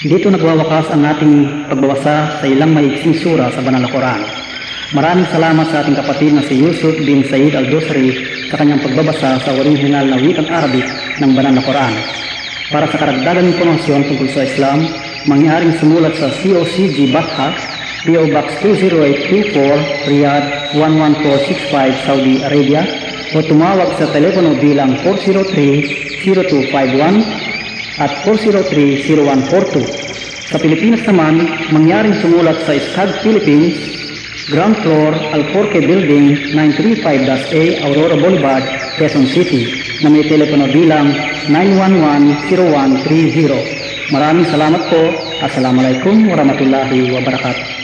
Dito nagwawakas ang ating pagbabasa sa ilang maiksing sura sa Banal na Quran. Maraming salamat sa ating kapatid na si Yusuf bin Said al-Dosri sa kanyang pagbabasa sa original na wikang Arabic ng Banal na Quran. Para sa karagdagang impormasyon tungkol sa Islam, mangyaring sumulat sa COCG Batha, PO Box 20824, Riyadh 11465, Saudi Arabia, o tumawag sa telepono bilang 403-0251 at 403-0142. Sa Pilipinas naman, mangyaring sumulat sa SCAG Philippines, ground floor, Alforque Building, 935-A, Aurora Boulevard, Quezon City, na may telepono bilang 911-0130. Maraming salamat po. Assalamualaikum warahmatullahi wabarakatuh.